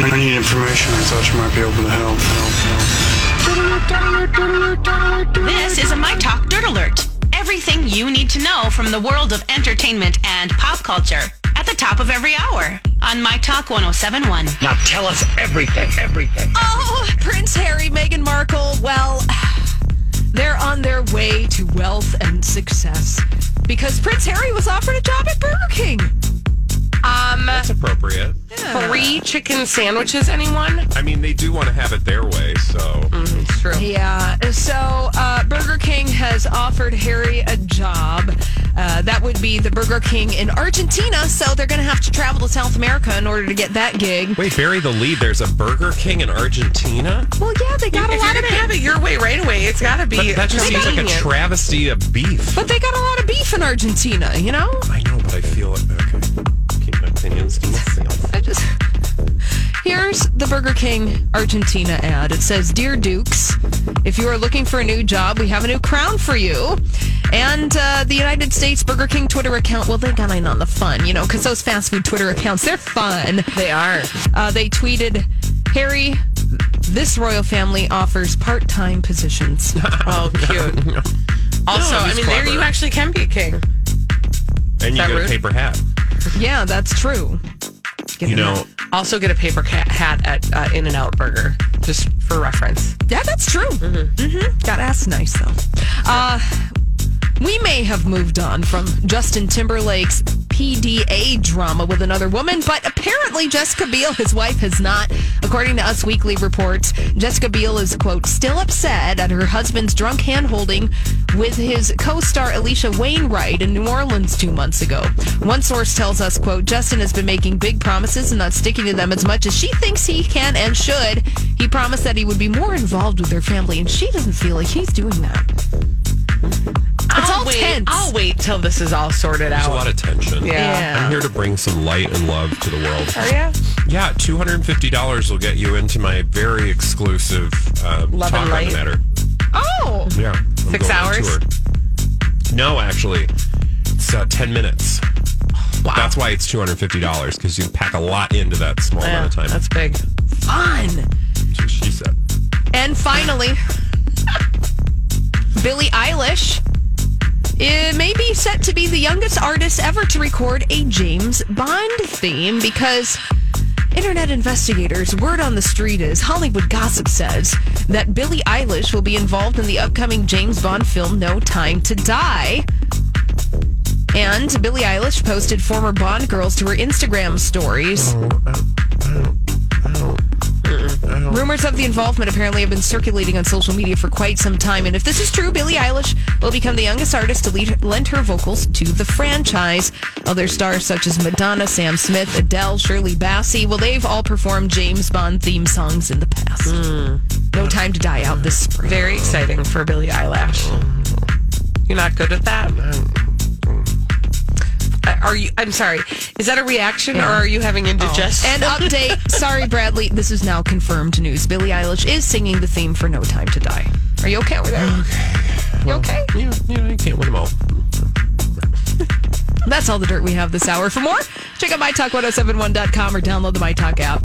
I need information. I thought you might be able to help. help, help. This is a My Talk Dirt Alert. Everything you need to know from the world of entertainment and pop culture at the top of every hour on My Talk 1071. Now tell us everything, everything. Oh, Prince Harry, Meghan Markle, well, they're on their way to wealth and success because Prince Harry was offered a job at Burger King. Um, That's appropriate. Free chicken sandwiches, anyone? I mean, they do want to have it their way, so It's true. Yeah, so uh, Burger King has offered Harry a job. Uh, that would be the Burger King in Argentina, so they're going to have to travel to South America in order to get that gig. wait, bury the lead. There's a Burger King in Argentina. Well, yeah, they got a if lot you're of going to have it your way right away, it's got to But be that just seems like a travesty of beef. But they got a lot of beef in Argentina, you know? I know, but I feel it. Okay, keep my opinions the Burger King Argentina ad. It says, Dear Dukes, if you are looking for a new job, we have a new crown for you. And uh, the United States Burger King Twitter account, well, they got in on the fun, you know, because those fast food Twitter accounts, they're fun. They are. Uh, they tweeted, Harry, this royal family offers part time positions. Oh, cute. Also, No, I he's mean, there you actually can be a king. And you that get rude? a paper hat. yeah, that's true. Get You know, out. Also, get a paper hat at uh, In-N-Out Burger, just for reference. Yeah, that's true. Mm-hmm. Got ass nice though. Uh, we may have moved on from Justin Timberlake's PDA drama with another woman, but apparently Jessica Biel, his wife, has not. According to Us Weekly reports, Jessica Biel is quote still upset at her husband's drunk handholding with his co-star Alisha Wainwright in New Orleans two months ago. One source tells us quote Justin has been making big promises and not sticking to them as much as she thinks he can and should. He promised that he would be more involved with their family, and she doesn't feel like he's doing that. It's I'll all wait. tense. I'll wait till this is all sorted there's out. a lot of tension. Yeah. I'm here to bring some light and love to the world. Are you? Yeah, two hundred and fifty dollars will get you into my very exclusive uh, Love talk and on the light? matter. Oh. Yeah, I'm Six going on hours? tour. No, actually, it's uh, ten minutes. Wow. That's why it's two hundred fifty dollars because you pack a lot into that small Yeah, amount of time. that's big. Fun. That's what she said. And finally, Billie Eilish it may be set to be the youngest artist ever to record a James Bond theme because internet investigators, word on the street is Hollywood gossip says that Billie Eilish will be involved in the upcoming James Bond film No Time to Die. And Billie Eilish posted former Bond girls to her Instagram stories. Oh, oh, oh. Rumors of the involvement apparently have been circulating on social media for quite some time. And if this is true, Billie Eilish will become the youngest artist to lead, lend her vocals to the franchise. Other stars such as Madonna, Sam Smith, Adele, Shirley Bassey, well, they've all performed James Bond theme songs in the past. No Time to Die out this spring. Very exciting for Billie Eilish. You're not good at that? Are you? I'm sorry. Is that a reaction, or are you having indigestion? Oh. And update. Sorry, Bradley. This is now confirmed news. Billie Eilish is singing the theme for No Time to Die. Are you okay over there? You okay? You, you know, you can't win them all. That's all the dirt we have this hour. For more, check out mytalk1071.com or download the MyTalk app.